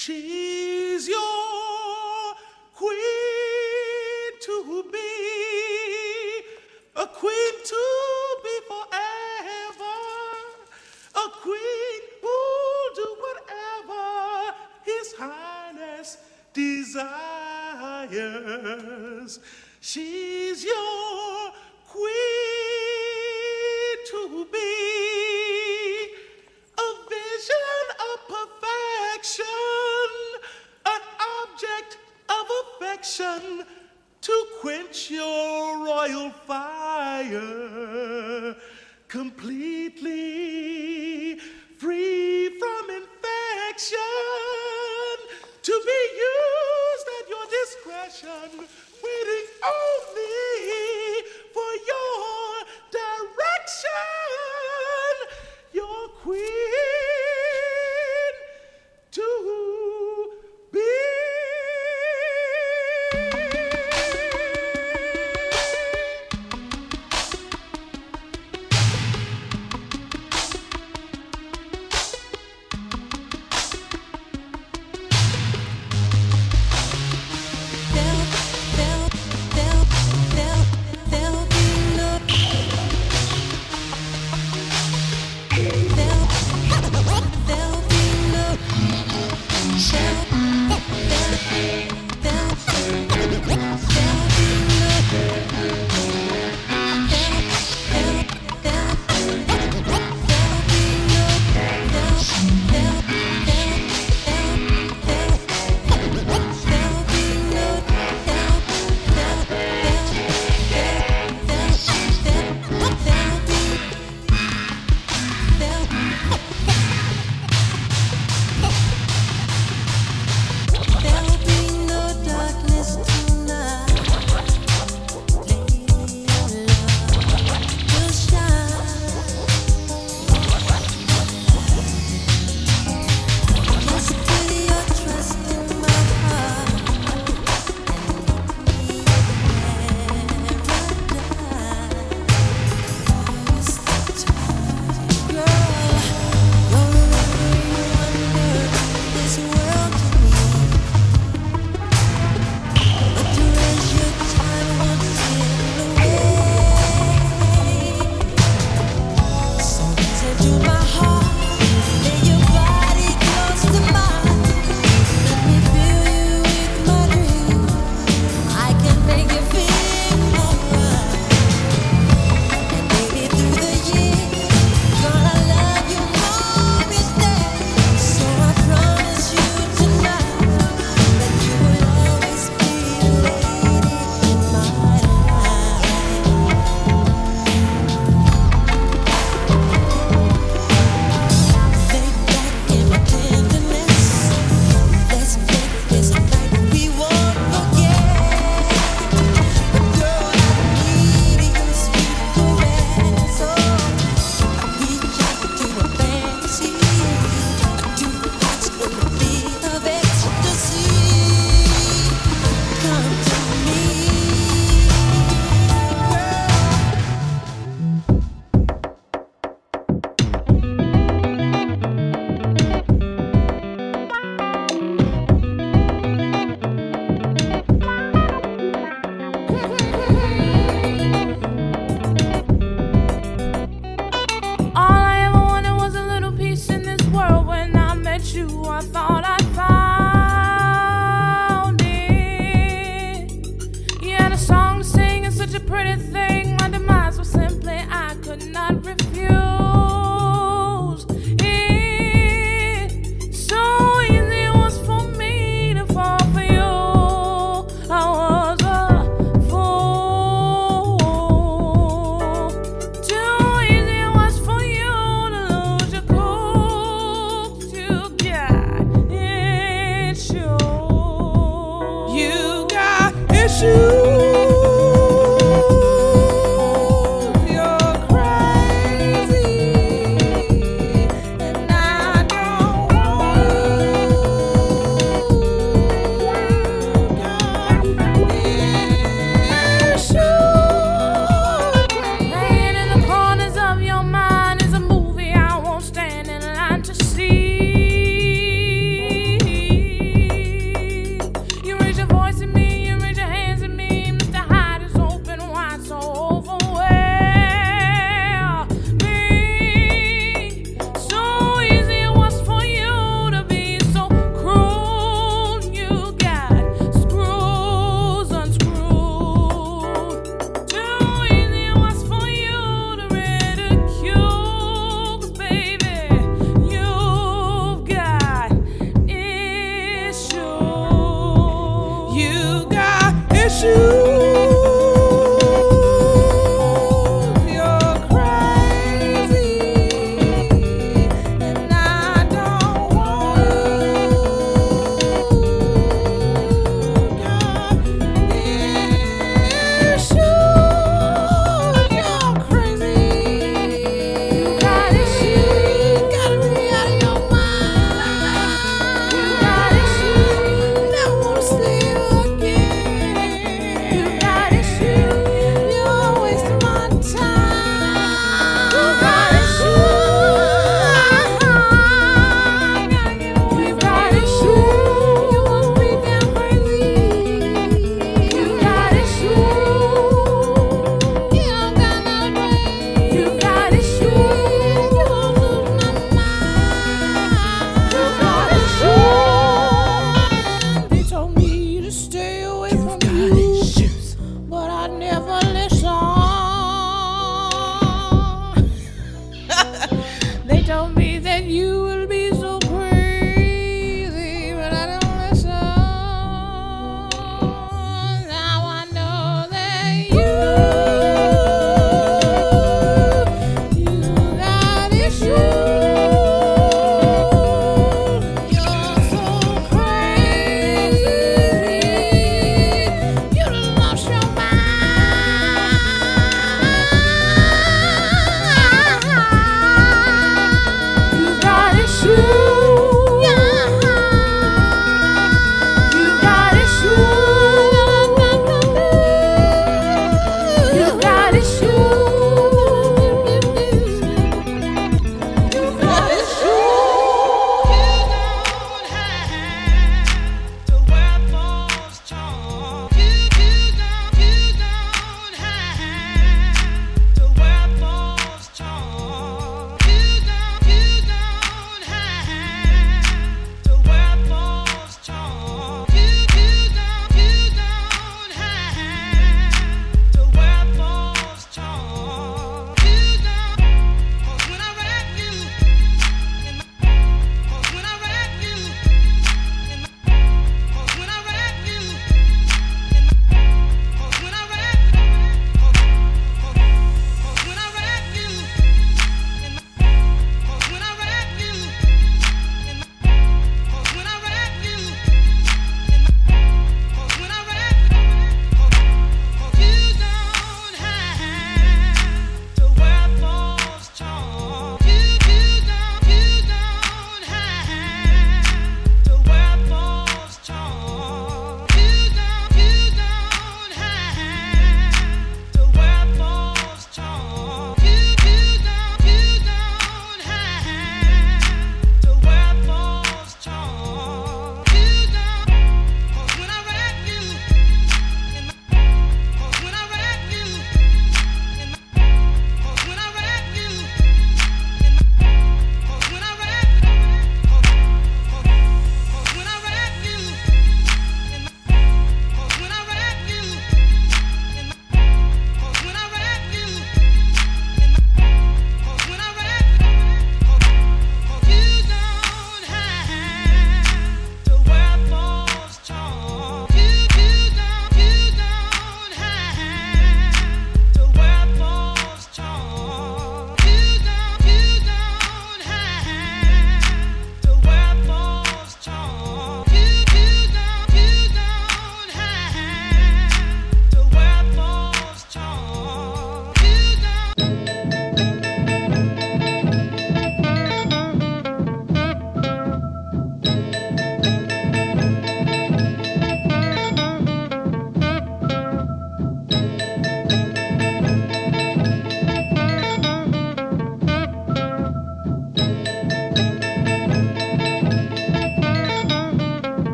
She's fire completely issues. You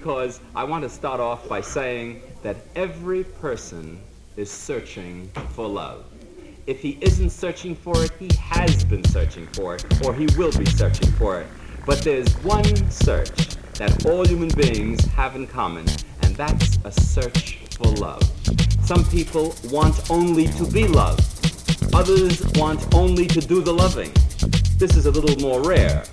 because I want to start off by saying that every person is searching for love. If he isn't searching for it, he has been searching for it, or he will be searching for it. But there's one search that all human beings have in common, and that's a search for love. Some people want only to be loved. Others want only to do the loving. This is a little more rare.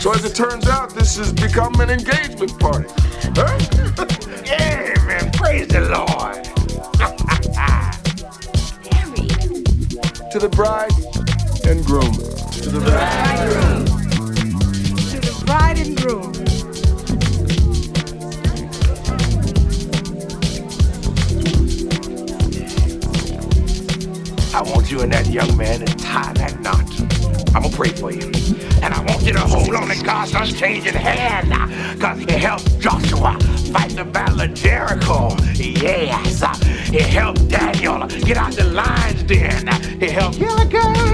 So as it turns out, this has become an engagement party. Huh? Yeah, man, praise the Lord. to the bride and groom. To the bride. And groom. To the bride and groom. I want you and that young man to tie that knot. I'm gonna pray for you. And I want you to hold on to God's unchanging hand. Cause he helped Joshua fight the battle of Jericho. Yes. He helped Daniel get out the lion's den. He helped Gilligan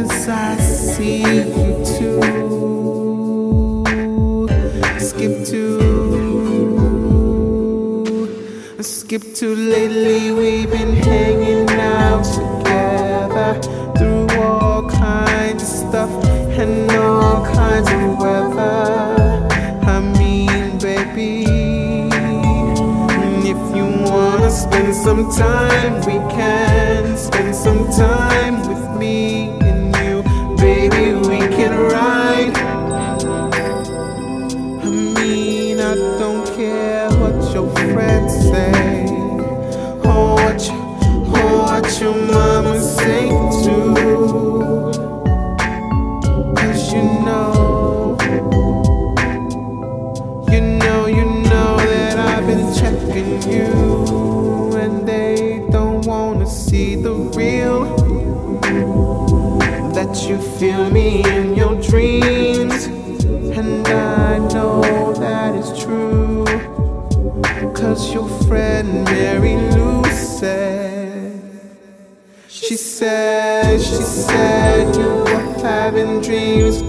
as I see you too. Skip to, skip to lately. We've been hanging out together through all kinds of stuff and all kinds of weather. I mean, baby, if you wanna spend some time, we can spend some time with. Say. Oh, what, you, oh, what your mama say you know, you know, you know that I've been checking you. And they don't wanna see the real. That you feel me said, she said you were having dreams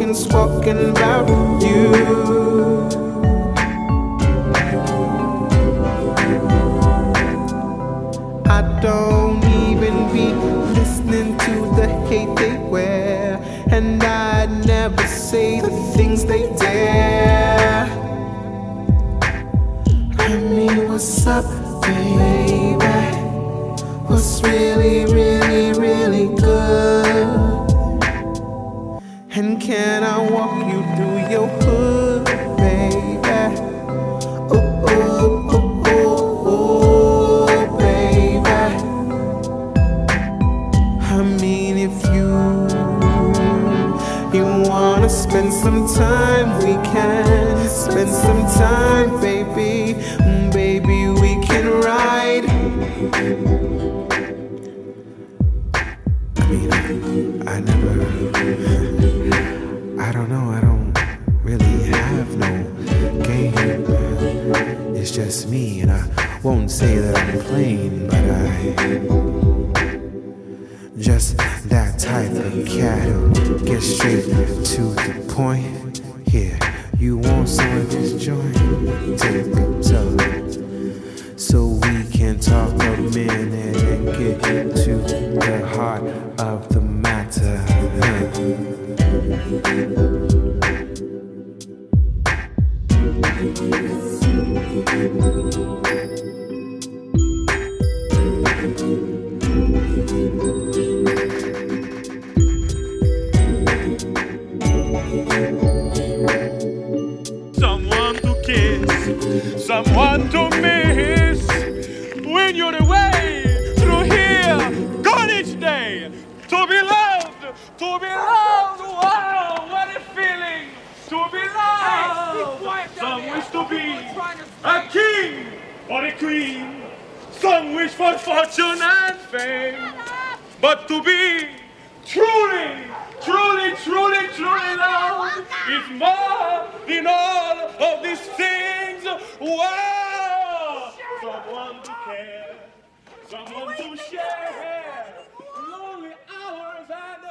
talking, squawking about you. Some time, we can spend some time, baby. Mm, Baby, we can ride. I mean, I, I never. I don't know. I don't really have no game. It's just me, and I won't say that I'm plain, but I just that type of cat who gets straight to the point. Here, you want some of this joint? Take tub. So we can talk a minute and get to the heart of the matter. For fortune and fame. But to be truly, truly, truly, truly loved is more than all of these things. Wow! Someone to care, someone to share, lonely hours and